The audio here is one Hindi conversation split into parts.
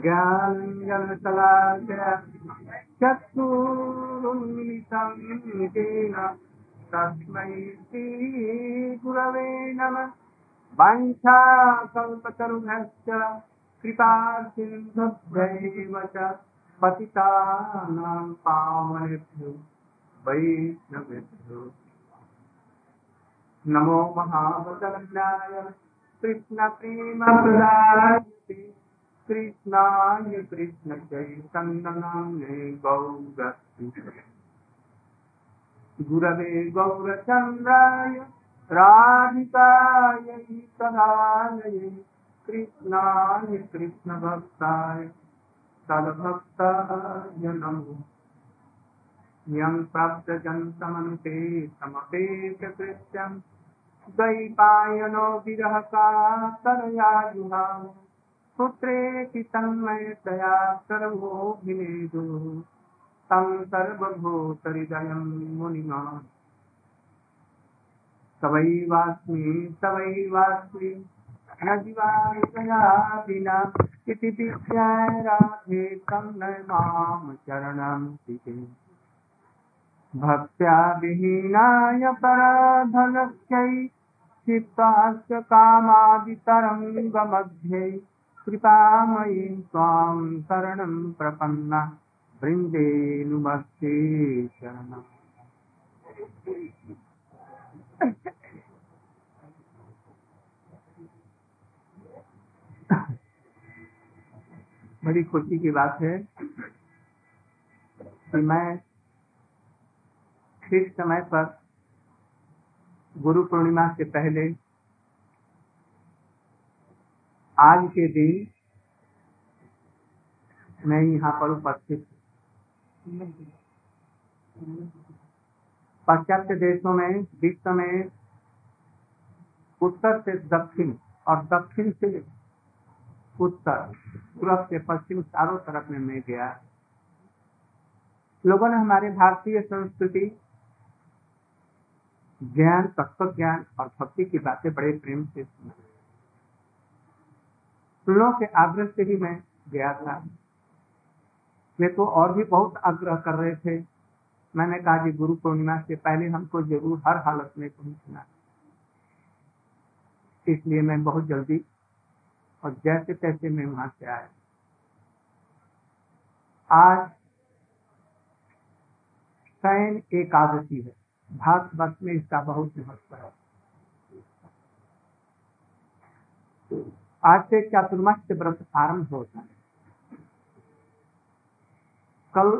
ज्ञानञ्जनशलाकया चक्षुरुन्मिलितं येन तस्मै श्रीगुरवे कृपासिन्धुभ्यैव च पतितानां पावनेभ्यो वैष्णवेभ्यो। नमो महावदन्याय कृष्णप्रेमप्रदायते। कृष्णाय कृष्णचैतन्यनाम्ने गौरस्य गुरवे गौरचन्द्राय, राधिकायै सहायये कृष्णाय कृष्णभक्ताय, तद्भक्ताय नमो। यं प्राप्तजन्तमन्ते समपेतकृत्यम् द्वैपायनो विरहकातरया जुहाव पुत्रेति तन्मयतया सर्वोऽभिनेदुः। तं सर्वभूतहृदयं मुनिमा सवैवास्मि न जीवायतया विना। इति विद्याय राधे तं न माँ चरणं तिते भक्त्या विहीनाय पराधनस्यै कृपामयी त्वां शरणं प्रपन्ना। वृन्देनुमस्ते शरणम्। बड़ी खुशी की बात है कि मैं ठीक समय पर गुरु पूर्णिमा से पहले आज के दिन मैं यहाँ पर उपस्थित पाश्चात्य देशों में, विश्व में, उत्तर से दक्षिण और दक्षिण से उत्तर, पूर्व से पश्चिम चारों तरफ़ में मैं गया। लोगों ने हमारे भारतीय संस्कृति, ज्ञान तत्व ज्ञान और भक्ति की बातें बड़े प्रेम से सुना लोगों के आग्रह से ही मैं गया था। वे तो और भी बहुत आग्रह कर रहे थे। मैंने कहा कि गुरु पूर्णिमा से पहले हमको ज़रूर हर हालत में पहुँचना इसलिए मैं बहुत जल्दी और जैसे तैसे मैं वहाँ से आया। आज शयन एकादशी है। भारत भारतवर्ष में इसका बहुत महत्व है। आज से चातुर्मास्य व्रत आरंभ होता है? कल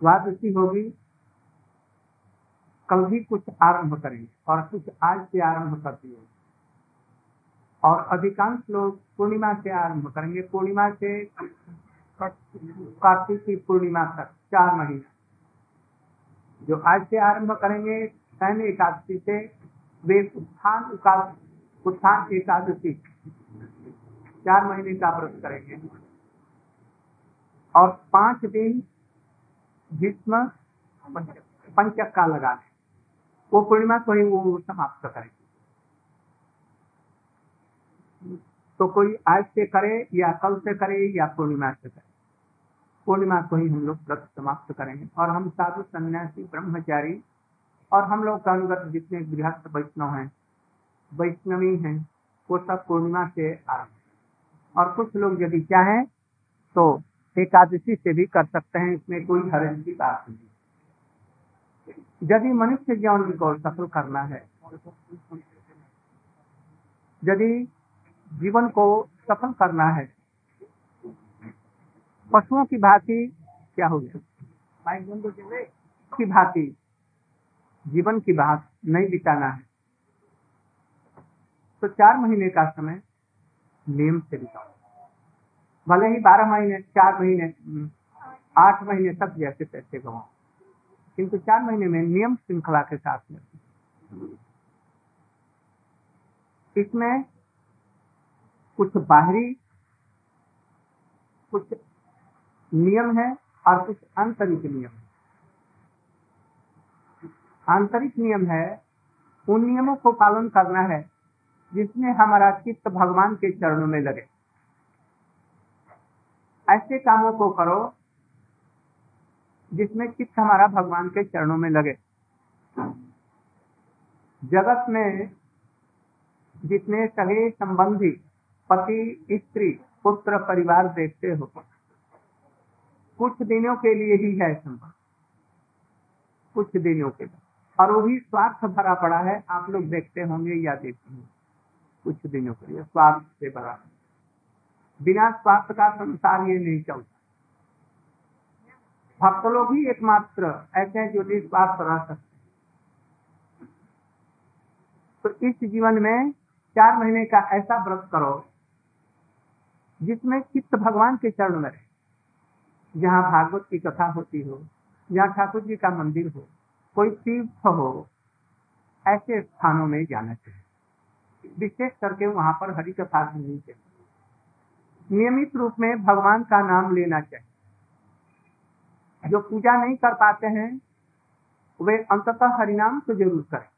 द्वादशी होगी, कल भी कुछ आरंभ करेंगे और कुछ आज से आरंभ कर दिए और अधिकांश लोग पूर्णिमा से आरंभ करेंगे। पूर्णिमा से कार्तिक की पूर्णिमा तक, चार महीना। जो आज से आरंभ करेंगे, सैन्य एकादशी से वे उत्थान उत्थान एकादशी। चार महीने का व्रत करेंगे। और पाँच दिन भीष्म पंचक का लगाने। वो पूर्णिमा को ही वो समाप्त करेंगे। तो कोई आज से करे या कल से करे या पूर्णिमा से करे। पूर्णिमा को ही हम लोग व्रत समाप्त करेंगे। और हम साधु सन्यासी, ब्रह्मचारी और हम लोग का अनुगत जितने गृहस्थ वैष्णव हैं, वैष्णवी हैं, वो सब पूर्णिमा से आरंभ और कुछ लोग यदि चाहें तो एकादशी से भी कर सकते हैं, इसमें कोई हरण की बात नहीं। यदि मनुष्य जीवन को सफल करना है, यदि जीवन को सफल करना है, पशुओं की भांति क्या हो गया? की भांति, जीवन की बात नहीं बिताना है। तो चार महीने का समय नियम से बिताओ भले ही बारह महीने, चार महीने आठ महीने तक जैसे पैसे गवाओ, किंतु चार महीने में नियम श्रृंखला के साथ में। इसमें कुछ बाहरी, कुछ नियम है और कुछ आंतरिक नियम है। आंतरिक नियम है, उन नियमों को पालन करना है जिसमें हमारा चित्त भगवान के चरणों में लगे। ऐसे कामों को करो, जिसमें चित्त हमारा भगवान के चरणों में लगे। जगत में जितने सगे संबंधी पति, स्त्री, पुत्र, परिवार देखते हो, कुछ दिनों के लिए ही है संबंध। कुछ दिनों के लिए। और वो भी स्वार्थ भरा पड़ा है, आप लोग देखते होंगे या देखते होंगे। कुछ दिनों के लिए स्वार्थ से भरा। बिना स्वार्थ का संसार ये नहीं चलता। भक्त लोग ही एकमात्र ऐसे जो निस्वार्थ रह सकते तो इस जीवन में चार महीने का ऐसा व्रत करो, जिसमें चित्त भगवान के चरण में रहे। जहाँ भागवत की कथा होती हो, जहाँ ठाकुर जी का मंदिर हो, कोई तीर्थ हो, ऐसे स्थानों में जाना चाहिए। विशेष करके वहाँ पर हरि कथा सुननी चाहिए नियमित रूप में भगवान का नाम लेना चाहिए। जो पूजा नहीं कर पाते हैं, वे अंततः हरिनाम तो ज़रूर करें।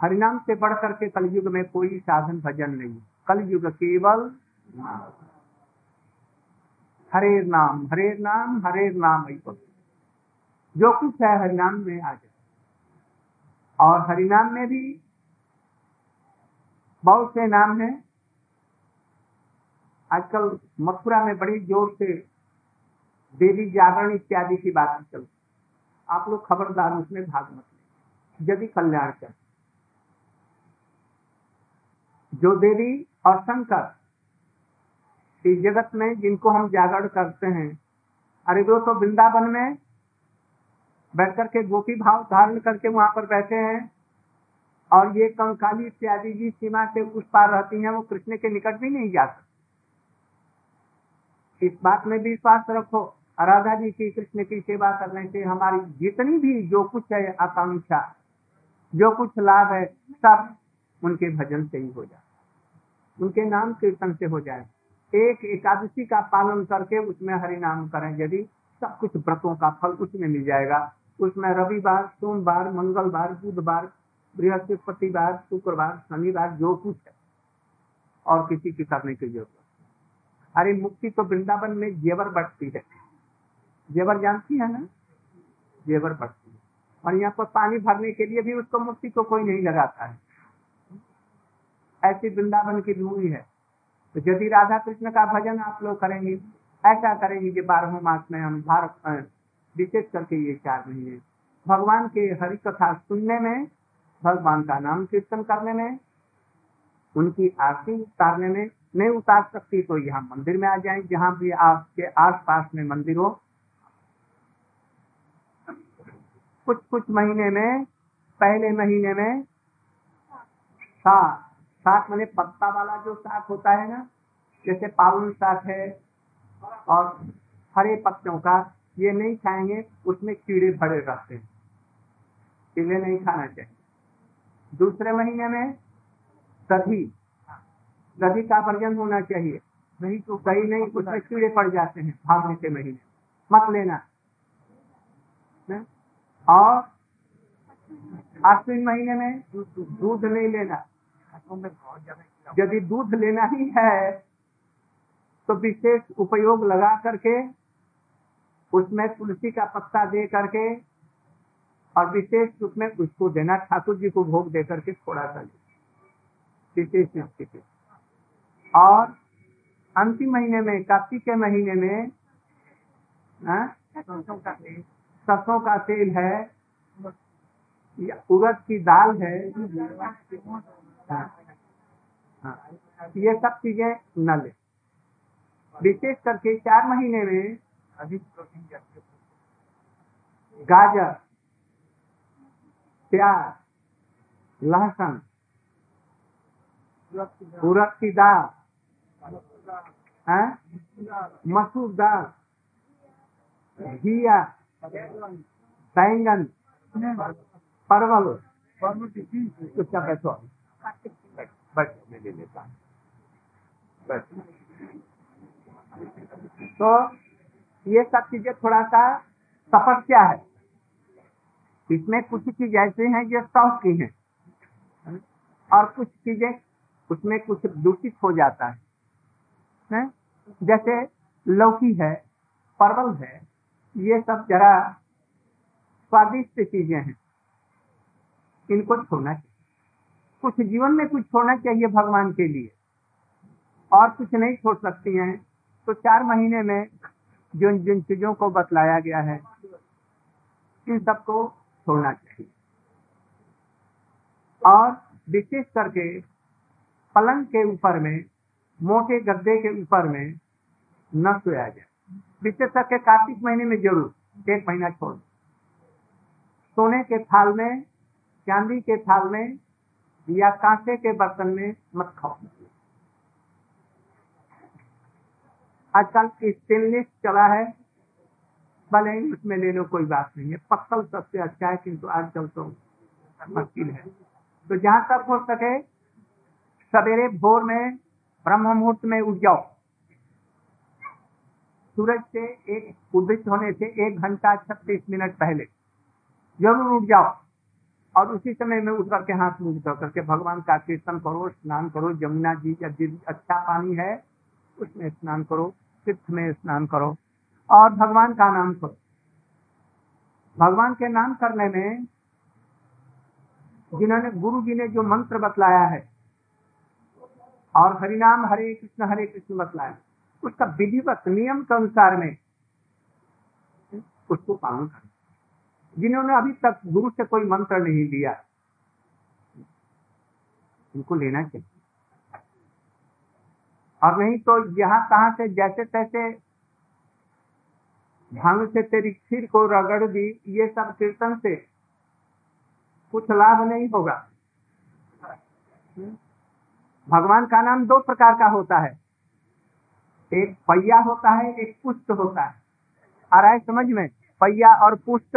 हरिनाम से बढ़ करके कलयुग में कोई साधन भजन नहीं कलयुग केवल हरे नाम हरे नाम हरे नाम जो कुछ है हरिनाम में आ जाए। और हरिनाम में भी बहुत से नाम हैं। आजकल मथुरा में बड़ी ज़ोर से देवी जागरण इत्यादि की बात चल आप लोग खबरदार उसमें भाग मत लें यदि कल्याण कर। जो देवी और शंकर इस जगत में जिनको हम जागरण करते हैं, अरे वो तो वृंदावन में बैठ करके गोपी भाव धारण करके वहाँ पर बैठे हैं। और ये कंकाली इत्यादि जी सीमा से उस पार रहती हैं, वो कृष्ण के निकट भी नहीं जा सकती इस बात में भी विश्वास रखो राधा जी की कृष्ण की सेवा करने से हमारी जितनी भी जो कुछ है आकांक्षा, जो कुछ लाभ है, सब उनके भजन से ही हो जाए उनके नाम कीर्तन से हो जाए। एक एकादशी का पालन करके उसमें हरि नाम करें, यदि सब कुछ व्रतों का फल उसमें मिल जाएगा। उसमें रविवार, सोमवार, मंगलवार, बुधवार बृहस्पतिवार, शुक्रवार, शनिवार, जो कुछ है, और किसी की करने की ज़रूरत अरे, मुक्ति तो वृंदावन में जेवर बढ़ती है। जेवर जानती है ना? जेवर बढ़ती है। और यहाँ पर पानी भरने के लिए भी उसको मुक्ति को कोई नहीं लगाता है। ऐसी वृंदावन की भूमि है। तो यदि राधा कृष्ण का भजन आप लोग करेंगे, ऐसा करेंगे कि बारह मास में हम भारत विशेष करके ये चार महीने। भगवान के हरि कथा सुनने में भगवान का नाम कीर्तन करने में, उनकी आरती उतारने में नहीं उतार सकती तो यहाँ मंदिर में आ जाए, जहाँ भी आपके आस पास में मंदिर हो। कुछ कुछ महीने में, पहले महीने में सात साग मैंने पत्ता वाला जो साग होता है ना, जैसे पावन साग है और हरे पत्तों का, ये नहीं खाएँगे, उसमें कीड़े भरे रहते हैं। कीड़े नहीं खाना चाहिए। दूसरे महीने में दधी दधी का वर्जन होना चाहिए। नहीं तो दही नहीं उसमें कीड़े पड़ जाते हैं भागने के महीने। मत लेना। और आश्विन महीने में दूध नहीं लेना। यदि दूध लेना ही है तो विशेष उपयोग लगा करके उसमें तुलसी का पत्ता दे करके और विशेष रूप में उसको देना ठाकुर जी को भोग देकर के थोड़ा सा विशेष स्थिति और अंतिम महीने में कार्तिक के महीने में हाँ? सरसों का तेल। है उड़द की दाल है। हाँ, हाँ। ये सब चीज़ें न ले विशेष करके चार महीने में अधिक प्रोटीन गाजर। प्याज लहसुन उड़द की दाल मसूर दाल घिया। बैंगन। परवल। हूँ। तो ये सब चीज़ें थोड़ा सा तपस्या है? इसमें कुछ चीज़ ऐसे हैं जो शौक की हैं। और कुछ चीज़ें उसमें कुछ दूषित हो जाता है, है? जैसे लौकी है परवल है ये सब जरा स्वादिष्ट चीज़ें हैं। इनको छोड़ना चाहिए। कुछ जीवन में कुछ छोड़ना चाहिए भगवान के लिए। और कुछ नहीं छोड़ सकती हैं। तो चार महीने में जिन जिन चीज़ों को बतलाया गया है इन सबको छोड़ना चाहिए। और विशेष करके पलंग के ऊपर में, मोटे गद्दे के ऊपर में न सोया जाए। विशेष करके कार्तिक महीने में ज़रूर, एक महीना छोड़ सोने के थाल में, चांदी के थाल में या कांसे के बर्तन में मत खाओ। आजकल स्टेनलेस चला है। भले ही उसमें ले लो कोई बात नहीं है। पत्थल सबसे अच्छा है, किंतु आजकल तो मुश्किल है। तो जहाँ तक हो सके, सवेरे भोर में ब्रह्म मुहूर्त में उठ जाओ। सूरज से एक उदित होने से एक घंटा छत्तीस मिनट पहले ज़रूर उठ जाओ और उसी समय में उठ करके हाथ मुँह धो करके भगवान का कीर्तन करो, स्नान करो, जमुना जी या अच्छा पानी है, उसमें स्नान करो, तीर्थ में स्नान करो। और भगवान का नाम करो भगवान के नाम करने में जिन्होंने गुरु जी ने जो मंत्र बतलाया है, और हरिनाम हरे कृष्ण हरे कृष्ण बतलाया उसका विधिवत नियम के अनुसार में उसको पालन कर। जिन्होंने अभी तक गुरु से कोई मंत्र नहीं लिया उनको लेना चाहिए। और नहीं तो यहाँ कहा से जैसे तैसे भाँग से तेरी खीर को रगड़ दी, ये सब कीर्तन से कुछ लाभ नहीं होगा। भगवान का नाम दो प्रकार का होता है। एक पैया होता है, एक पुष्ट होता है। आ रहा है समझ में? पैया और पुष्ट।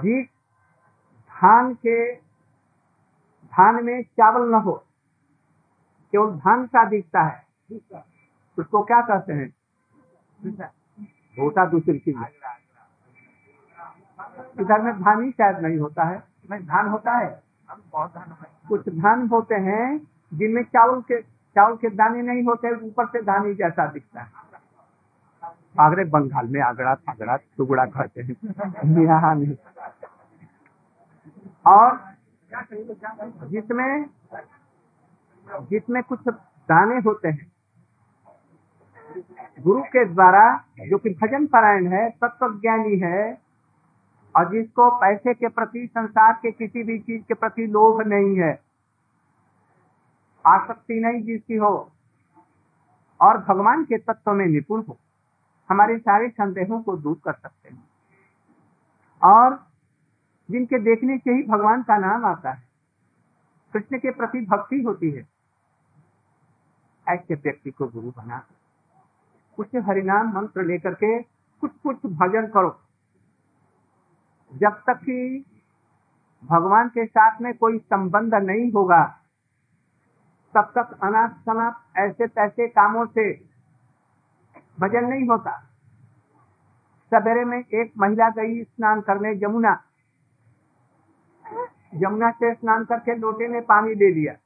जी, धान के, धान में चावल न हो, केवल धान सा दिखता है। उसको क्या कहते हैं? होता दूसरी चीज़ इधर में धान ही शायद नहीं होता है। में धान होता है। कुछ धान होते हैं जिनमें चावल के चावल के दाने नहीं होते ऊपर से धान ही जैसा दिखता है। आगरे बंगाल में आगड़ा फागड़ा टुकड़ा कहते हैं। यहाँ नहीं। और जिसमें जिसमें कुछ दाने होते हैं गुरु के द्वारा, जो कि भजन पारायण है तत्व ज्ञानी है, और जिसको पैसे के प्रति, संसार के किसी भी चीज़ के प्रति लोभ नहीं है, आसक्ति नहीं जिसकी हो, और भगवान के तत्व में निपुण हो, हमारे सारे संदेहों को दूर कर सकते हैं। और जिनके देखने से ही भगवान का नाम आता है, कृष्ण के प्रति भक्ति होती है, ऐसे व्यक्ति को गुरु बना कुछ हरिनाम मंत्र लेकर के कुछ कुछ भजन करो। जब तक कि भगवान के साथ में कोई संबंध नहीं होगा, तब तक अनाथ सनाथ ऐसे तैसे कामों से भजन नहीं होता। सवेरे में एक महिला गई स्नान करने जमुना जमुना से स्नान करके लोटे में पानी ले लिया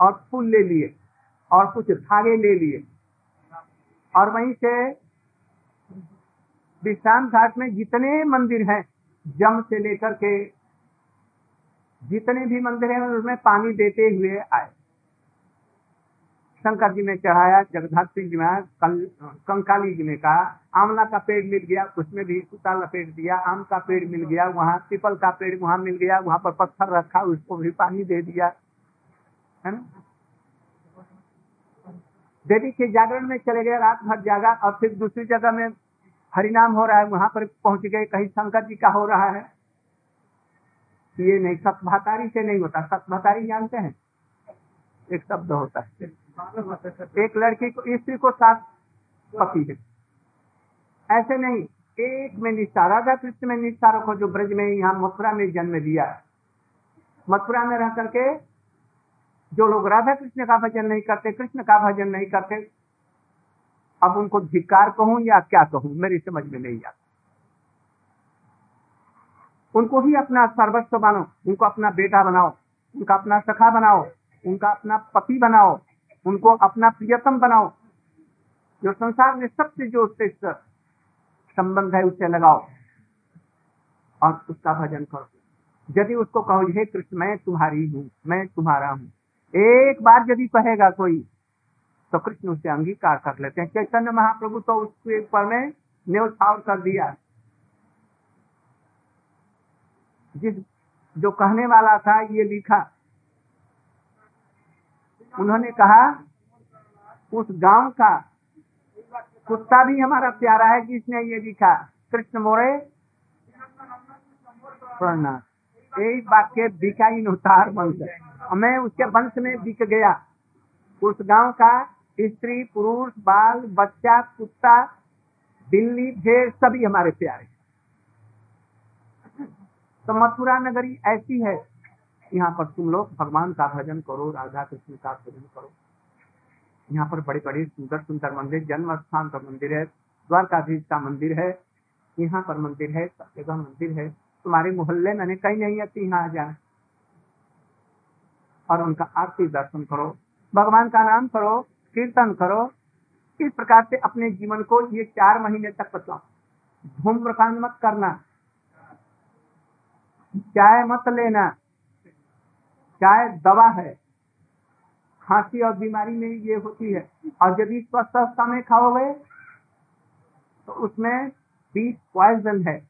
और फूल ले लिए और कुछ धागे ले लिए। और वहीं से विश्राम घाट में जितने मंदिर हैं, जम से लेकर के जितने भी मंदिर हैं, उसमें पानी देते हुए आए। शंकर जी ने चढ़ाया जगधात्री जी में कंकाली जी ने कहा आमला का पेड़ मिल गया, उसमें भी सूता लपेट दिया, आम का पेड़ मिल गया, वहाँ पीपल का पेड़ वहाँ मिल गया, वहाँ पर पत्थर रखा, उसको भी पानी दे दिया। है ना? देवी के जागरण में चले गए, रात भर जागा, और फिर दूसरी जगह में हरिनाम हो रहा है, वहाँ पर पहुँच गए, कहीं शंकर जी का हो रहा है। ये नहीं, सतभातारी से नहीं होता, सतभातारी जानते हैं? एक शब्द होता है। एक लड़की को, स्त्री को साथ पति है। ऐसे नहीं, एक में निष्ठा राधा कृष्ण में निष्ठा रखो जो ब्रज में, यहाँ मथुरा में जन्म दिया मथुरा में रह करके जो लोग राधा कृष्ण का भजन नहीं करते, कृष्ण का भजन नहीं करते, अब उनको धिकार कहूँ या क्या कहूँ, मेरी समझ में नहीं आता। उनको ही अपना सर्वस्व बनाओ उनको अपना बेटा बनाओ, उनका अपना सखा बनाओ, उनका अपना पति बनाओ, उनको अपना प्रियतम बनाओ। जो संसार में सबसे, जो उससे संबंध है, उससे लगाओ और उसका भजन करो। यदि उसको कहो, हे कृष्ण, मैं तुम्हारी हूँ, मैं तुम्हारा हूँ। एक बार यदि कहेगा कोई तो कृष्ण उसे अंगीकार कर लेते हैं। चैतन्य महाप्रभु तो उसके ऊपर में न्यौछावर कर दिया। जिस, जो कहने वाला था, ये लिखा। उन्होंने कहा, उस गाँव का कुत्ता भी हमारा प्यारा है, जिसने ये लिखा। कृष्ण मोरे प्रणाम एक वाक्य बिकाई उतार बन वंश मैं उसके वंश में बिक गया। उस गाँव का स्त्री, पुरुष, बाल, बच्चा, कुत्ता, बिल्ली, भेड़ सभी हमारे प्यारे तो मथुरा नगरी ऐसी है। यहाँ पर तुम लोग भगवान का भजन करो, राधा कृष्ण का भजन करो। यहाँ पर बड़े बड़े सुंदर सुंदर मंदिर जन्म स्थान का मंदिर है, द्वारकाधीश का मंदिर है, यहाँ पर मंदिर है सब जगह मंदिर है। तुम्हारे मोहल्ले में कहीं नहीं आती यहाँ आ और उनका आरती दर्शन करो, भगवान का नाम करो, कीर्तन करो। इस प्रकार से अपने जीवन को ये चार महीने तक बचाओ धूम्रपान मत करना। चाय मत लेना। चाय दवा है। खांसी और बीमारी में ये होती है। और यदि स्वस्थ अवस्था में खाओगे तो उसमें बीस पॉइजन है।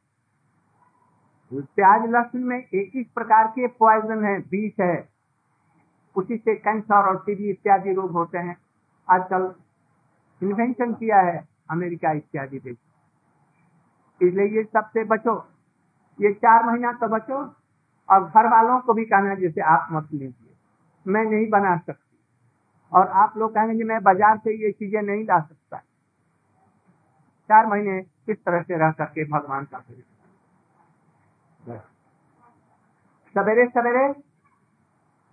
प्याज लहसुन में एक इस प्रकार के पॉइजन है बीस है। उसी से कैंसर और टीबी इत्यादि रोग होते हैं। आजकल इन्वेंशन किया है अमेरिका इत्यादि देश। इसलिए ये सबसे बचो। ये चार महीना तो बचो और घर वालों को भी कहना जैसे आप मत लीजिए। मैं नहीं बना सकती। और आप लोग कहेंगे मैं बाज़ार से ये चीज़ें नहीं ला सकता। चार महीने इस तरह से रह करके भगवान का सवेरे सवेरे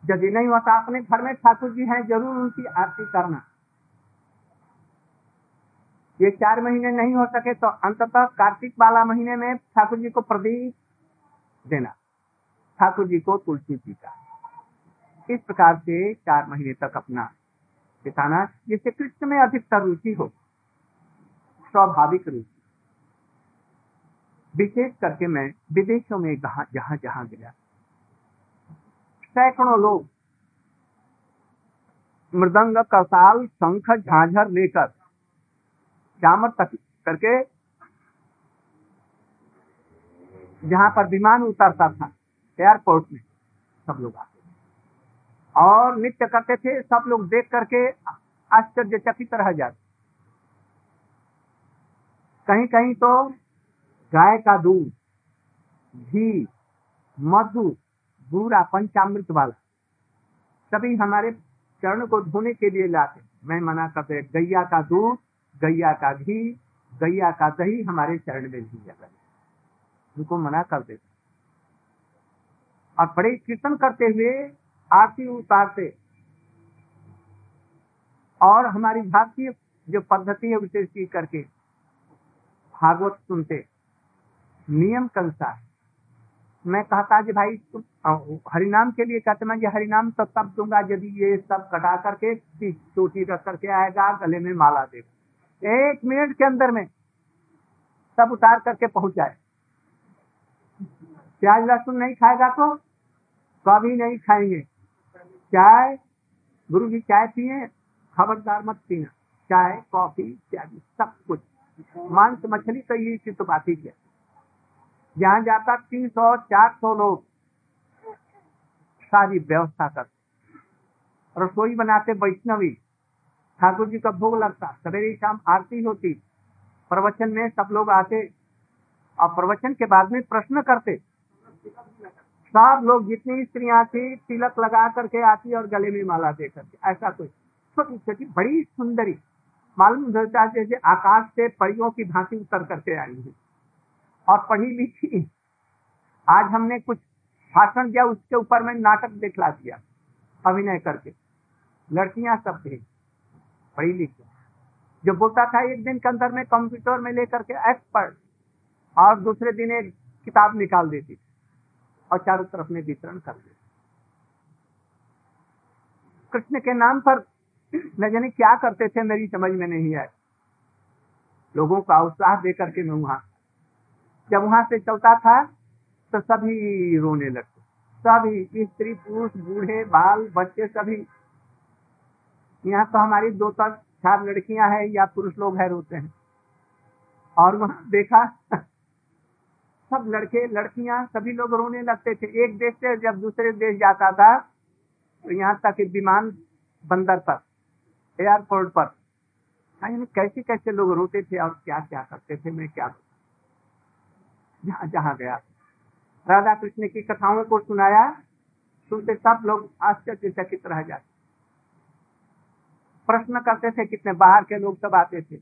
यदि नहीं होता अपने घर में ठाकुर जी हैं, ज़रूर उनकी आरती करना। ये चार महीने नहीं हो सके तो अंततः कार्तिक वाला महीने में ठाकुर जी को प्रदीप देना। ठाकुर जी को तुलसी जी का। इस प्रकार से चार महीने तक अपना बिताना, जिससे कृष्ण में अधिकतर रुचि हो, स्वाभाविक रुचि। विशेष करके मैं विदेशों में जहाँ जहाँ गया। सैकड़ों लोग मृदंग कसाल शंख, झांझर लेकर जामर तक करके जहाँ पर विमान उतरता था, एयरपोर्ट में सब लोग आते और नृत्य करते थे, सब लोग देख करके आश्चर्यचकित रह जाते। कहीं कहीं तो गाय का दूध, घी, मधु बूरा पंचामृत वाला। सभी हमारे चरण को धोने के लिए लाते मैं मना करते गैया का दूध, गैया का घी, गैया का दही हमारे चरण में भी जाता उनको मना कर देते और बड़े कीर्तन करते हुए आरती उतारते। और हमारी भारतीय जो पद्धति है उसे सीख करके भागवत सुनते। नियम के अनुसार मैं कहता जी भाई तुम हरिनाम के लिए कहते मैं ये हरिनाम तो तब दूँगा यदि ये सब कटा करके चोटी रख करके आएगा, गले में माला दे। एक मिनट के अंदर में सब उतार करके पहुँच जाए। प्याज लहसुन नहीं खाएगा तो कभी नहीं खाएँगे। चाय गुरु जी चाय पिए, खबरदार मत पीना। चाय, कॉफ़ी इत्यादि सब कुछ। मांस मछली तो ये तो बात ही क्या जहाँ जाता तीन सौ, चार सौ लोग। सारी व्यवस्था करते रसोई बनाते वैष्णवी ठाकुर जी का भोग लगता, सवेरे शाम आरती होती, प्रवचन में सब लोग आते, और प्रवचन के बाद में प्रश्न करते। सब लोग जितनी स्त्रियाँ थी, तिलक लगा करके आती और गले में माला दे करके, ऐसा कोई। छोटी छोटी, बड़ी सुंदरी, मालूम होता जैसे आकाश से परियों की भांति उतर करके आई है। और पढ़ी लिखी, आज हमने कुछ भाषण दिया, उसके ऊपर में नाटक दिखला दिया, अभिनय करके। लड़कियाँ सब थे, पढ़ी लिखी। जो बोलता था, एक दिन के अंदर में कंप्यूटर में लेकर के एक्सपर्ट और दूसरे दिन एक किताब निकाल देती थी, और चारों तरफ़ में वितरण कर देती कृष्ण के नाम पर न जाने क्या करते थे, मेरी समझ में नहीं आया। लोगों का उत्साह दे करके मैं वहाँ, जब वहाँ से चलता था तो सभी रोने लगते। सभी स्त्री, पुरुष, बूढ़े, बाल, बच्चे सभी। यहाँ तो हमारी दो तक चार लड़कियाँ हैं या पुरुष लोग है रोते हैं। और वहाँ देखा, सब लड़के, लड़कियाँ सभी लोग रोने लगते थे। एक देश से जब दूसरे देश जाता था तो यहाँ तक विमान बंदर पर, एयरपोर्ट पर कैसे कैसे लोग रोते थे और क्या क्या करते थे, मैं क्या जहाँ जहाँ गया राधा कृष्ण की कथाओं को सुनाया, सुनते सब लोग आश्चर्यचकित रह जाते। प्रश्न करते थे कितने, बाहर के लोग सब आते थे।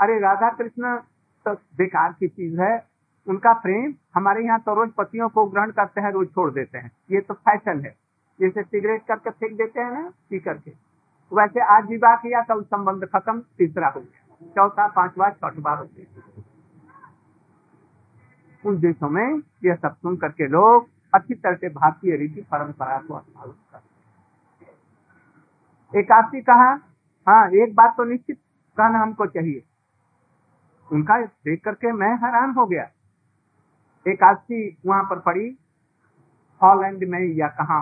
अरे राधा कृष्ण तो बेकार की चीज़ है, उनका प्रेम, हमारे यहाँ तो रोज पतियों को ग्रहण करते हैं, रोज छोड़ देते हैं। ये तो फ़ैशन है। जैसे सिगरेट करके फेंक देते हैं ना, पी करके। वैसे आज विवाह किया कल संबंध खत्म, तीसरा हो गया। चौथा, पांचवा, छठवा हो गया। उन देशों में यह सब सुन करके लोग अच्छी तरह से भारतीय रीति परंपरा को करते एकादशी कहा हाँ एक बात तो निश्चित कहना हमको चाहिए। उनका देख करके मैं हैरान हो गया। एकादशी वहाँ पर पड़ी, हॉलैंड में या कहा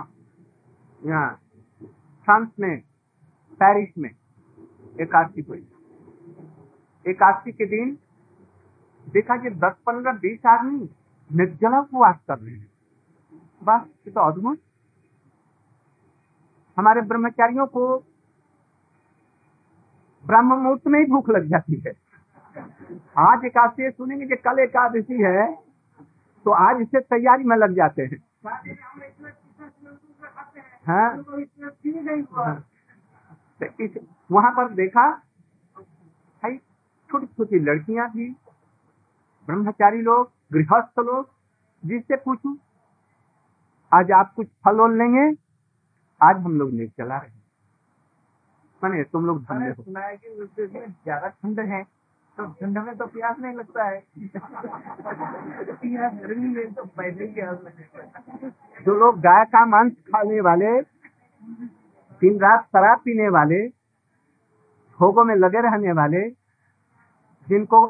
फ्रांस में, पेरिस में एकादशी पड़ी एकादशी के दिन देखा कि दस पंद्रह बीस आदमी निर्जला उपवास कर रहे हैं। बस ये तो अद्भुत। हमारे ब्रह्मचारियों को ब्रह्म मुहूर्त में ही भूख लग जाती है। आज एकादशी सुनेंगे कि कल एकादशी है तो आज इसे तैयारी में लग जाते हैं। हाँ, हाँ। तो इस वहाँ पर देखा छोटी छोटी लड़कियाँ थी ब्रह्मचारी लोग गृहस्थ लोग जिससे पूछू आज आप कुछ फल ओल लेंगे? आज हम लोग नहीं चला रहे मैंने तुम लोग हो। सुना है कि ज़्यादा ठंड है तो ठंड में तो प्यास नहीं लगता है। गर्मी में तो ही। जो लोग गाय का मांस खाने वाले दिन रात शराब पीने वाले भोगों में लगे रहने वाले जिनको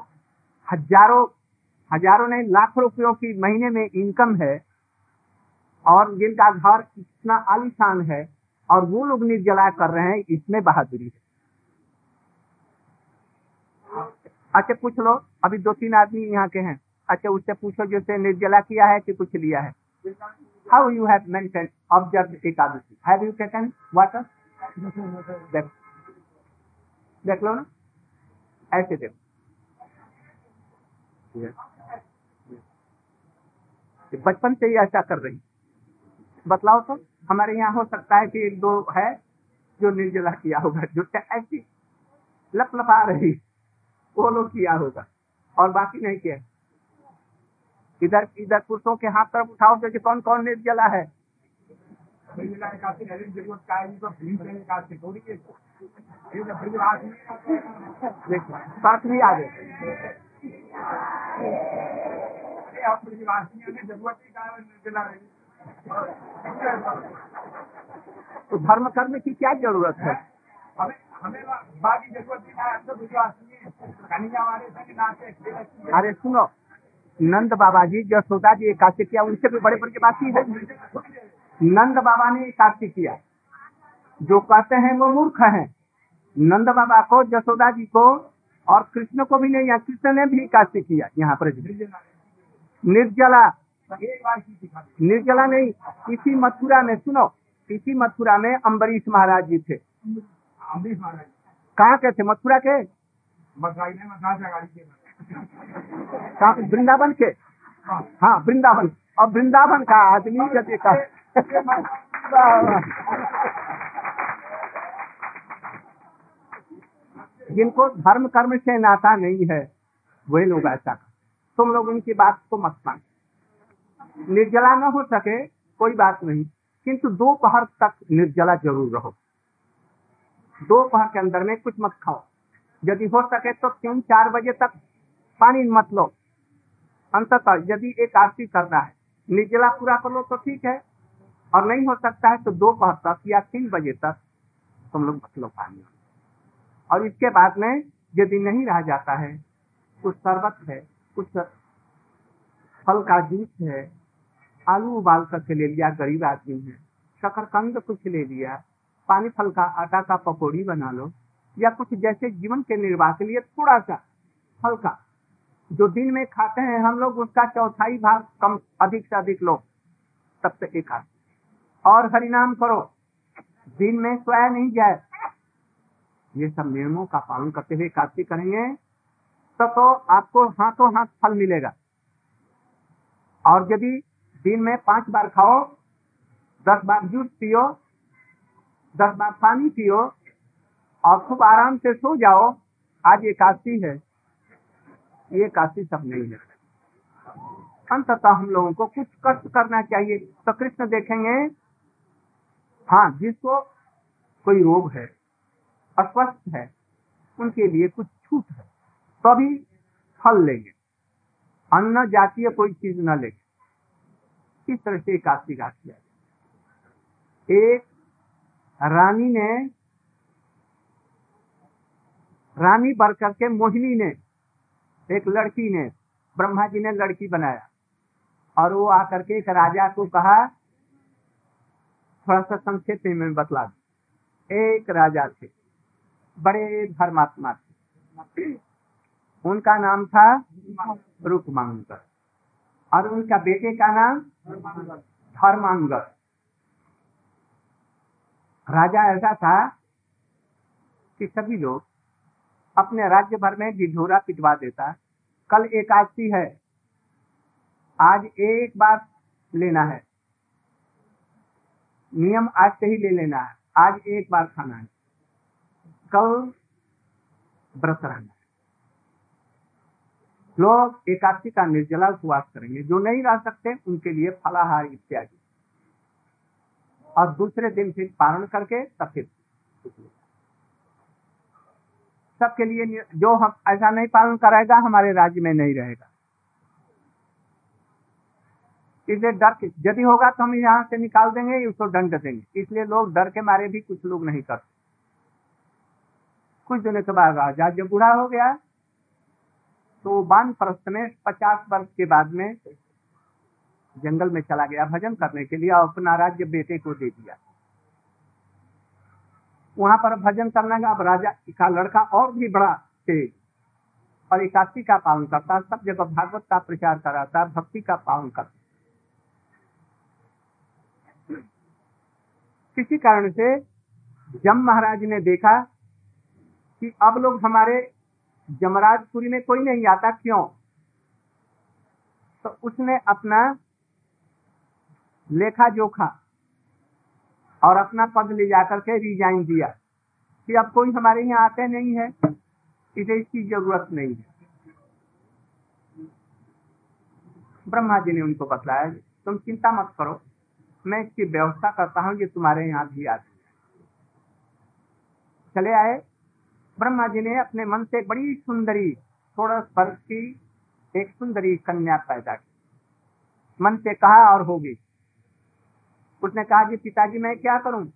हज़ारों हज़ारों नहीं, लाखों रुपयों की महीने में इनकम है, और जिनका घर इतना आलिशान है, और वो लोग निर्जला कर रहे हैं, इसमें बहादुरी है। अच्छा पूछ लो, अभी दो तीन आदमी यहाँ के हैं। अच्छा उससे पूछो जैसे निर्जला किया है कि कुछ लिया है। How you have maintain observe Ekadashi? Have you taken water देख लो ना। ऐसे देखो। बचपन से ही ऐसा कर रही। बतलाओ तो हमारे यहाँ हो सकता है कि एक दो है जो निर्जला किया होगा, जो ऐसी लप लपा रही। वो लोग किया होगा। और बाकी नहीं किया। इधर इधर पुरुषों के हाथ तरफ़ उठाओ तो कौन कौन निर्जला है। पास भी आ गए। तो धर्म कर्म की क्या ज़रूरत है? अरे सुनो नंद बाबा जी जसोदा जी एकादशी किया उनसे भी बड़े बड़े बात ही है? नंद बाबा ने एकादशी किया जो कहते हैं वो मूर्ख हैं। नंद बाबा को जसोदा जी को और कृष्ण को भी नहीं कृष्ण ने भी एकादशी किया यहाँ पर निर्जला। निर्जला नहीं इसी मथुरा में सुनो इसी मथुरा में अम्बरीश महाराज जी थे। कहाँ के थे? मथुरा के? वृंदावन के? हाँ। वृंदावन। और वृंदावन का आदमी का देखा। जिनको धर्म कर्म से नाता नहीं है वही लोग ऐसा तुम लोग उनकी बात को मत मान। निर्जला न हो सके, कोई बात नहीं। किंतु दोपहर तक निर्जला ज़रूर रहो। दोपहर के अंदर में कुछ मत खाओ। यदि हो सके तो तीन चार बजे तक पानी मत लो। अंततः यदि एक आरती करना है, निर्जला पूरा कर लो तो ठीक है। और नहीं हो सकता है तो दोपहर तक या तीन बजे तक तुम लोग मत लो पानी। और इसके बाद में यदि नहीं रह जाता है कुछ शरबत है। कुछ फल का जूस है, आलू उबाल करके ले लिया, गरीब आदमी है। शकरकंद कुछ ले लिया, पानी फल का आटा का पकौड़ी बना लो, या कुछ जैसे जीवन के निर्वाह के लिए थोड़ा सा हल्का जो दिन में खाते हैं हम लोग, उसका चौथाई भाग कम, अधिक से अधिक लोग तब से एक और हरिनाम करो, दिन में सोया नहीं जाए। ये सब नियमों का पालन करते हुए काशी करेंगे। तो, तो आपको हाथों हाथ फल मिलेगा। और यदि दिन में पाँच बार खाओ दस बार जूस पियो दस बार पानी पियो और खूब आराम से सो जाओ आज एकादशी है। ये काशी सब नहीं है। अंततः हम लोगों को कुछ कष्ट करना चाहिए। तो कृष्ण देखेंगे हाँ जिसको कोई रोग है अस्वस्थ है उनके लिए कुछ छूट है। तभी फल लेंगे। अन्न जातीय कोई चीज़ न लेंगे। इस तरह से काशी का किया एक, रानी ने, रानी बरकर के मोहिनी ने, एक लड़की ने, ब्रह्मा जी ने लड़की बनाया। और वो आकर के एक राजा को कहा, थोड़ा सा संक्षेप में बतला दो। एक राजा थे, बड़े धर्मात्मा थे। उनका नाम था रुकमांगर और उनका बेटे का नाम धर्मांगर राजा ऐसा था कि सभी लोग अपने राज्य भर में ढिढोरा पिटवा देता। कल एकादशी है। आज एक बार लेना है। नियम आज से ही ले लेना है। आज एक बार खाना है। कल व्रत रहना लोग एकादशी का निर्जला उपवास करेंगे, जो नहीं रह सकते, उनके लिए फलाहार इत्यादि। और दूसरे दिन फिर पारण करके तब फिर सबके लिए जो हम, ऐसा नहीं पालन करेगा हमारे राज्य में नहीं रहेगा। इसलिए डर यदि होगा तो हम यहाँ से निकाल देंगे, उसको दंड देंगे। इसलिए लोग डर के मारे भी कुछ लोग नहीं करते। कुछ दिनों के बाद राजा जब बूढ़ा हो गया तो बान प्रस्थ में पचास वर्ष के बाद में जंगल में चला गया भजन करने के लिए और अपना राज्य बेटे को दे दिया। वहाँ पर भजन करने का अब राजा का लड़का और भी बड़ा तेज और एकादशी का पालन करता, सब जगह भागवत का प्रचार कराता, भक्ति का पालन करता। किसी कारण से जम महाराज ने देखा कि अब लोग हमारे जमराजपुरी में कोई नहीं आता, क्यों? तो उसने अपना लेखा जोखा और अपना पद ले जाकर के रिजाइन दिया कि अब कोई हमारे यहाँ आते नहीं है, इसे इसकी ज़रूरत नहीं है। ब्रह्मा जी ने उनको बतलाया, तुम चिंता मत करो, मैं इसकी व्यवस्था करता हूँ, ये तुम्हारे यहाँ भी आते चले आए ब्रह्मा जी ने अपने मन से बड़ी सुंदरी, थोड़ा स्पर्श की, एक सुंदरी कन्या पैदा की। मन से कहा और होगी। उसने कहा कि पिताजी, मैं क्या करूँ?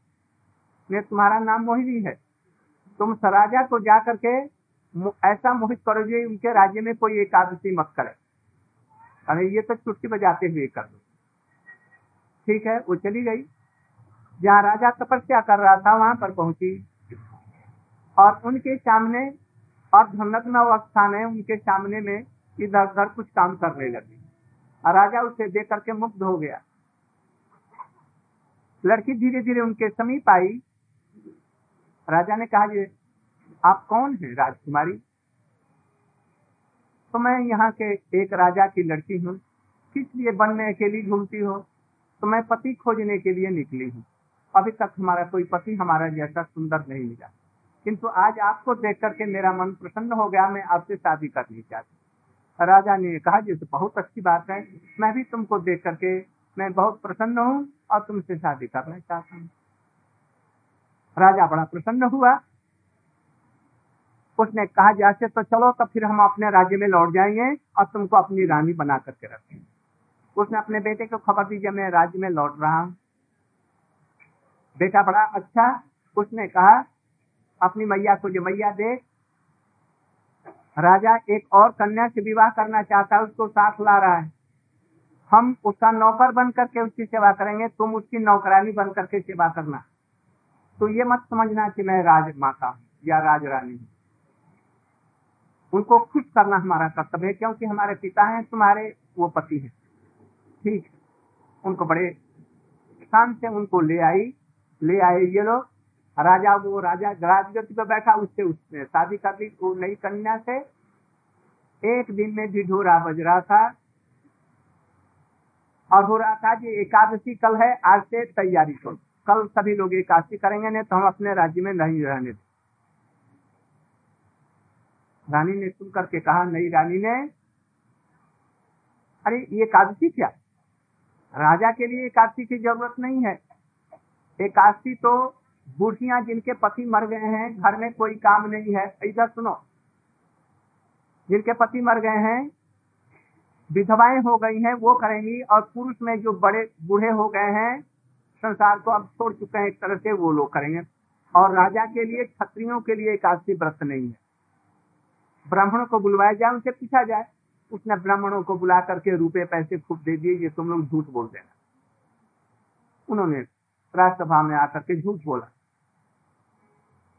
मैं तुम्हारा नाम मोहिनी है। तुम सराजा को जा करके ऐसा मोहित करो करोगे, उनके राज्य में कोई एकादशी मत करे। अरे, ये तो छुट्टी बजाते हुए कर दो। ठीक है, वो चली गई। जहाँ राजा तपस्या कर रहा था, वहाँ पर पहुँची। और उनके सामने और धनग्न अवस्था में उनके सामने में इधर उधर कुछ काम करने लगी। और राजा उसे देख करके मुग्ध हो गया। लड़की धीरे धीरे उनके समीप आई। राजा ने कहा, ये आप कौन है राजकुमारी? तो मैं यहाँ के एक राजा की लड़की हूँ। किस लिए बनने के लिए घूमती हो? तो मैं पति खोजने के लिए निकली हूँ। अभी तक हमारा कोई पति हमारा जैसा सुंदर नहीं मिला। किंतु आज आपको देख करके मेरा मन प्रसन्न हो गया, मैं आपसे शादी करनी चाहती राजा ने कहा जैसे बहुत अच्छी बात है, मैं भी तुमको देख करके मैं बहुत प्रसन्न हूँ और तुमसे शादी करना चाहता हूँ। राजा बड़ा प्रसन्न हुआ। उसने कहा, जैसे तो चलो तो फिर हम अपने राज्य में लौट जाएँगे और तुमको अपनी रानी बना करके रखेंगे। उसने अपने बेटे को खबर दी, जब मैं राज्य में लौट रहा हूँ। बेटा बड़ा अच्छा उसने कहा अपनी मैया को जो मैया दे। राजा एक और कन्या से विवाह करना चाहता है, उसको साथ ला रहा है। हम उसका नौकर बन करके उसकी सेवा करेंगे, तुम उसकी नौकरानी बन करके सेवा करना। तो ये मत समझना कि मैं राज माता हूँ या राज रानी हूँ। उनको खुश करना हमारा कर्तव्य है, क्योंकि हमारे पिता हैं, तुम्हारे वो पति हैं। ठीक उनको बड़े शान से उनको ले आई, ले आए ये लोग। राजा, वो राजा राजगति पे बैठा, उससे उसने शादी कर ली, वो नई कन्या से। एक दिन में ढिढोरा बज रहा था और हो रहा था कि एकादशी कल है, आज से तैयारी करो। कल सभी लोग एकादशी करेंगे, नहीं तो हम अपने राज्य में नहीं रहने दें रानी ने सुन करके कहा, नई रानी ने, अरे, ये एकादशी क्या? राजा के लिए एकादशी की ज़रूरत नहीं है। एकादशी तो बूढ़ियाँ जिनके पति मर गए हैं, घर में कोई काम नहीं है। इधर सुनो। जिनके पति मर गए हैं, विधवाएँ हो गई हैं, वो करेंगी और पुरुष में जो बड़े बूढ़े हो गए हैं, संसार को अब छोड़ चुके हैं। एक तरह से वो लोग करेंगे। और राजा के लिए, क्षत्रियों के लिए एकादशी व्रत नहीं है। ब्राह्मणों को बुलवाया जाए, उनसे पूछा जाए। उसने ब्राह्मणों को बुला करके रुपए पैसे खूब दे दिए, ये तुम लोग झूठ बोल देना उन्होंने राज्यसभा में आकर के झूठ बोला।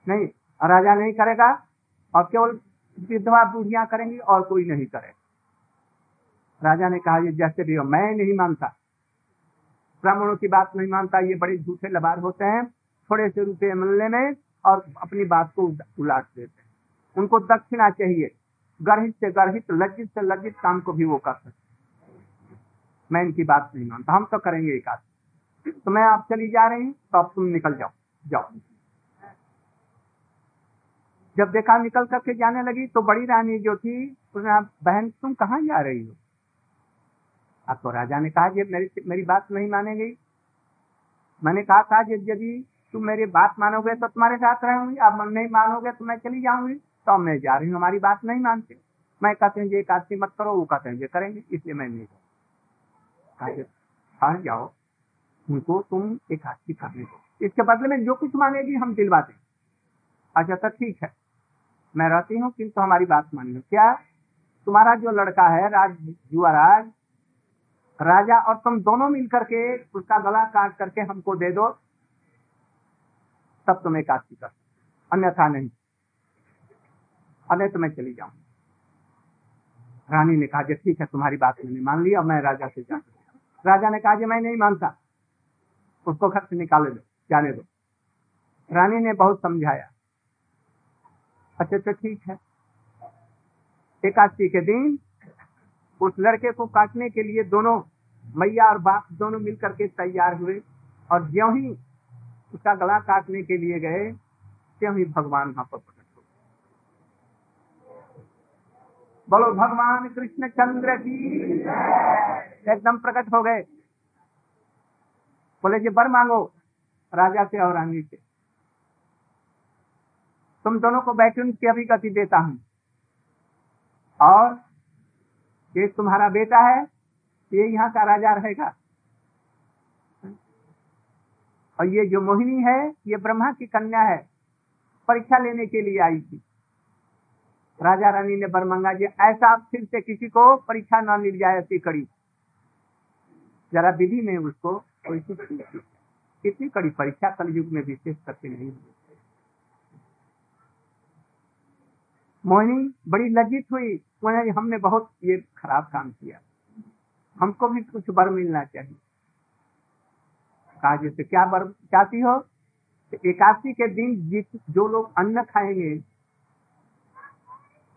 नहीं, राजा नहीं करेगा, और केवल विधवा बूढ़िया करेंगी और कोई नहीं करेगा। राजा ने कहा, ये जैसे भी हो, मैं नहीं मानता। ब्राह्मणों की बात नहीं मानता, ये बड़े झूठे लबार होते हैं, थोड़े से रुपये मिलने में और अपनी बात को उलाट देते हैं। उनको दक्षिणा चाहिए, गर्हित से गर्हित, लज्जित से लज्जित काम को भी वो कर सकते मैं इनकी बात नहीं मानता, हम तो करेंगे एक आदमी तो मैं आप चली जा रही हूँ तो आप तुम निकल जाओ जाओ। जब देखा निकल करके जाने लगी तो बड़ी रानी जो थी, उसने बहन, तुम कहाँ जा रही हो? अब तो राजा ने कहा, ये मेरी मेरी बात नहीं मानेगी। मैंने कहा था यदि तुम मेरी बात मानोगे तो तुम्हारे साथ रहूँगी, अब मन नहीं मानोगे तो मैं चली जाऊँगी। तो मैं जा रही हूँ, हमारी बात नहीं मानते। मैं कहते हैं, ये काशी मत करो, वो कहते हैं, ये करेंगे, इसलिए मैं नहीं कहा जाओ, उनको तुम एक हाथी करने दो। इसके बदले में जो कुछ मांगेगी, हम दिलवाते अच्छा तो ठीक है। मैं रहती हूँ किंतु तो हमारी बात मान लो। क्या तुम्हारा जो लड़का है, राज युवराज, राजा और तुम दोनों मिलकर के उसका गला काट करके हमको दे दो, तब तुम्हें काशी कर अन्यथा नहीं। अरे तो मैं चली जाऊँ। रानी ने कहा ठीक है, तुम्हारी बात मैंने मान ली, अब मैं राजा से जा राजा ने कहा मैं नहीं मानता, उसको घर से निकाले दो, जाने दो। रानी ने बहुत समझाया। अच्छा तो ठीक है। एकादशी के दिन उस लड़के को काटने के लिए दोनों मैया और बाप दोनों मिलकर के तैयार हुए और ज्यो ही उसका गला काटने के लिए गए, त्यों ही भगवान वहाँ पर प्रकट हो बोलो, भगवान कृष्ण चंद्र की एकदम प्रकट हो गए। बोले, जी, बर मांगो, राजा से और रानी से। तुम दोनों को बैठे की अभिगति देता हूँ। और ये तुम्हारा बेटा है, ये यहाँ का राजा रहेगा। और ये जो मोहिनी है, ये ब्रह्मा की कन्या है, परीक्षा लेने के लिए आई थी। राजा रानी ने बर मंगा जी ऐसा फिर से किसी को परीक्षा न मिल जाए ऐसी कड़ी। जरा विधि में उसको इतनी कड़ी परीक्षा कल युग में विशेष करके नहीं हुई मोहिनी बड़ी लज्जित हुई। हमने बहुत ये खराब काम किया। हमको भी कुछ बर मिलना चाहिए। कहा, जैसे क्या बर चाहती हो? तो एकादशी के दिन जित, जो लोग अन्न खाएँगे,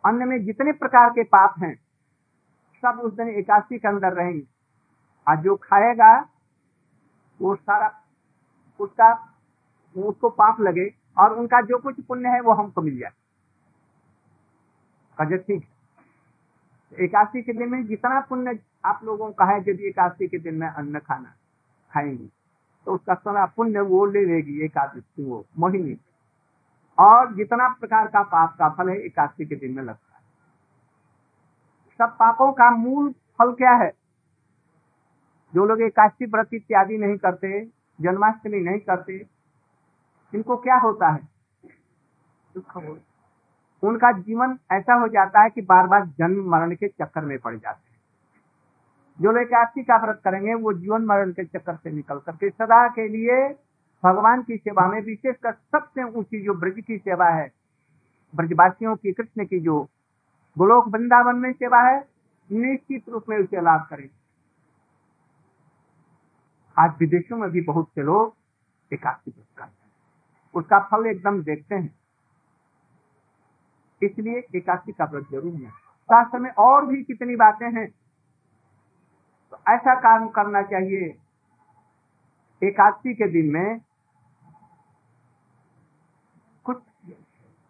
अन्न में जितने प्रकार के पाप हैं, सब उस दिन एकादशी के अंदर रहेंगे। और जो खाएगा, वो सारा, उसका, उसको पाप लगे और उनका जो कुछ पुण्य है, वो हमको मिल जाए। कहा ठीक एकादशी के दिन में जितना पुण्य आप लोगों का है यदि एकादशी के दिन में अन्न खाना खाएँगे तो उसका सारा पुण्य वो ले लेगी एकादशी वो मोहिनी। और जितना प्रकार का पाप का फल है, एकादशी के दिन में लगता है। सब पापों का मूल फल क्या है? जो लोग एकादशी व्रत इत्यादि नहीं करते, जन्माष्टमी नहीं करते, इनको क्या होता है? दुख हो उनका जीवन ऐसा हो जाता है कि बार बार जन्म मरण के चक्कर में पड़ जाते हैं। जो लोग एकादशी का व्रत करेंगे, वो जीवन मरण के चक्कर से निकल करके सदा के लिए भगवान की सेवा में विशेषकर सबसे ऊँची जो ब्रज की सेवा है, ब्रजवासियों की, कृष्ण की जो गोलोक वृंदावन में सेवा है, निश्चित रूप में उसे लाभ करें। आज विदेशों में भी बहुत से लोग एकादशी व्रत करते हैं। उसका फल एकदम देखते हैं। इसलिए एकादशी का व्रत ज़रूर है। शास्त्र में और भी कितनी बातें हैं। तो ऐसा काम करना चाहिए। एकादशी के दिन में कुछ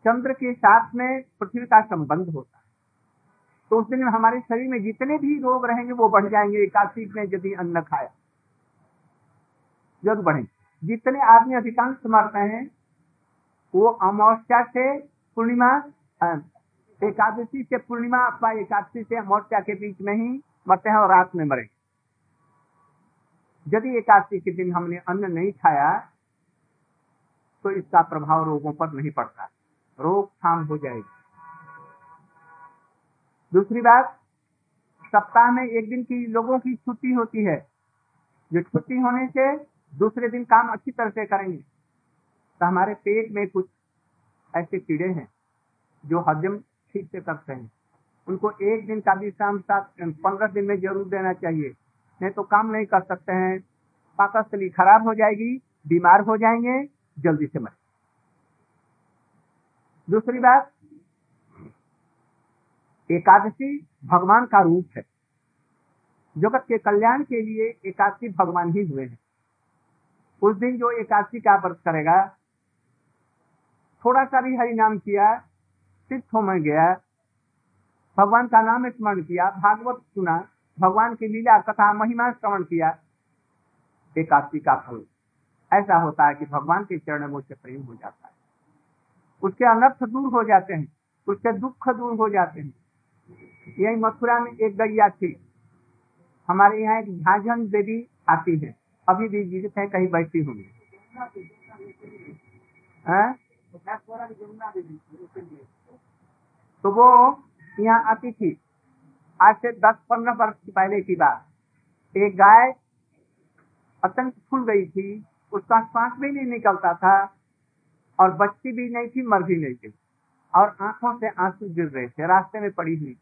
चंद्र के साथ में पृथ्वी का संबंध होता है। तो उस दिन हमारे शरीर में जितने भी रोग रहेंगे, वो बढ़ जाएँगे। एकादशी में यदि अन्न खाया, ज़रूर बढ़ेंगे। जितने आदमी अधिकांश मरते हैं, वो अमावस्या से पूर्णिमा एकादशी से पूर्णिमा अथवा एकादशी से अमावस्या के बीच में ही मरते हैं और रात में मरेंगे यदि एकादशी के दिन हमने अन्न नहीं खाया तो इसका प्रभाव रोगों पर नहीं पड़ता। रोकथाम हो जाएगी। दूसरी बात, सप्ताह में एक दिन की लोगों की छुट्टी होती है। जो छुट्टी होने से दूसरे दिन काम अच्छी तरह से करेंगे। तो हमारे पेट में कुछ ऐसे कीड़े हैं। जो हजम ठीक से करते हैं। उनको एक दिन का विश्राम साथ पंद्रह दिन में ज़रूर देना चाहिए। नहीं तो काम नहीं कर सकते हैं। पाकस्थली खराब हो जाएगी, बीमार हो जाएँगे, जल्दी से मरे दूसरी बात, एकादशी भगवान का रूप है। जगत के कल्याण के लिए एकादशी भगवान ही हुए हैं। उस दिन जो एकादशी का व्रत करेगा, थोड़ा सा भी हरि नाम किया सिद्ध में गया। भगवान का नाम स्मरण किया, भागवत सुना, भगवान की लीला कथा महिमा श्रवण किया। एकादशी का फल। ऐसा होता है कि भगवान के चरण में उससे प्रेम हो जाता है। उसके अनर्थ दूर हो जाते हैं, उसके दुख दूर हो जाते हैं। यही मथुरा में एक गैया थी। हमारे यहाँ एक झाझन देवी आती है। अभी भी जीवित है, कहीं बैठी होंगी। तो वो यहाँ आती थी आज से दस पंद्रह वर्ष पहले की बात। एक गाय अत्यंत फूल गई थी, उसका श्वास भी नहीं निकलता था और बच्ची भी नहीं थी, मर भी नहीं थी। और आँखों से आँसू गिर रहे थे, रास्ते में पड़ी हुई।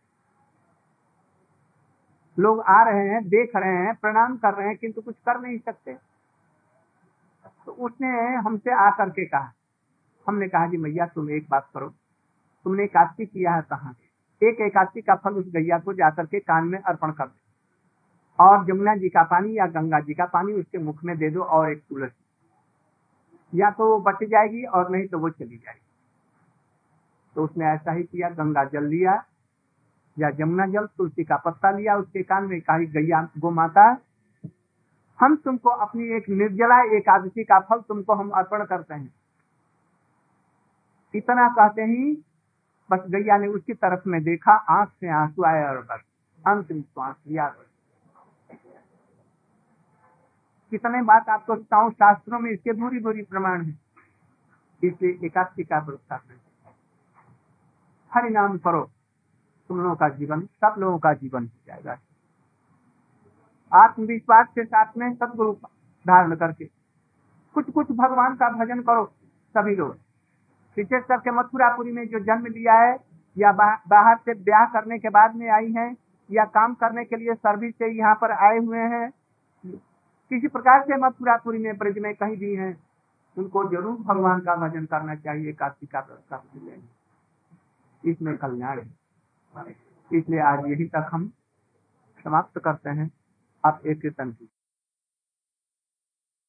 लोग आ रहे हैं, देख रहे हैं, प्रणाम कर रहे हैं, किंतु कुछ कर नहीं सकते। तो उसने हमसे आकर के कहा, हमने कहा कि मैया, तुम एक बात करो तुमने एकादशी किया है कहा? एक एकादशी का फल उस गैया को जाकर के कान में अर्पण कर दो। और जमुना जी का पानी या गंगा जी का पानी उसके मुख में दे दो और एक तुलसी। या तो वो बच जाएगी और नहीं तो वो चली जाएगी। तो उसने ऐसा ही किया, गंगा जल लिया या जमुना जल, तुलसी का पत्ता लिया, उसके कान में कहा गैया गो माता, हम तुमको अपनी एक निर्जला एकादशी का फल तुमको हम अर्पण करते हैं। इतना कहते ही बस गैया ने उसकी तरफ़ में देखा, आँख से आँसू आया और बस अंतिम श्वास लिया। कितने बात आपको बताऊँ, शास्त्रों में इसके दूरी दूरी प्रमाण है। इसलिए एकादशी का व्रत करना हरि नाम करो, तुम लोगों का जीवन, सब लोगों का जीवन हो जाएगा। आत्मविश्वास के साथ में सदगुरु धारण करके कुछ कुछ भगवान का भजन करो, सभी लोग। विशेष करके मथुरापुरी में जो जन्म लिया है या बा, बाहर से ब्याह करने के बाद में आई हैं या काम करने के लिए सर्विस से यहाँ पर आए हुए हैं किसी प्रकार से मथुरापुरी में ब्रज में कहीं भी हैं उनको ज़रूर भगवान का भजन करना चाहिए काशी का इसमें कल्याण है। इसलिए आज यही तक हम समाप्त करते हैं। आप एक कीर्तन की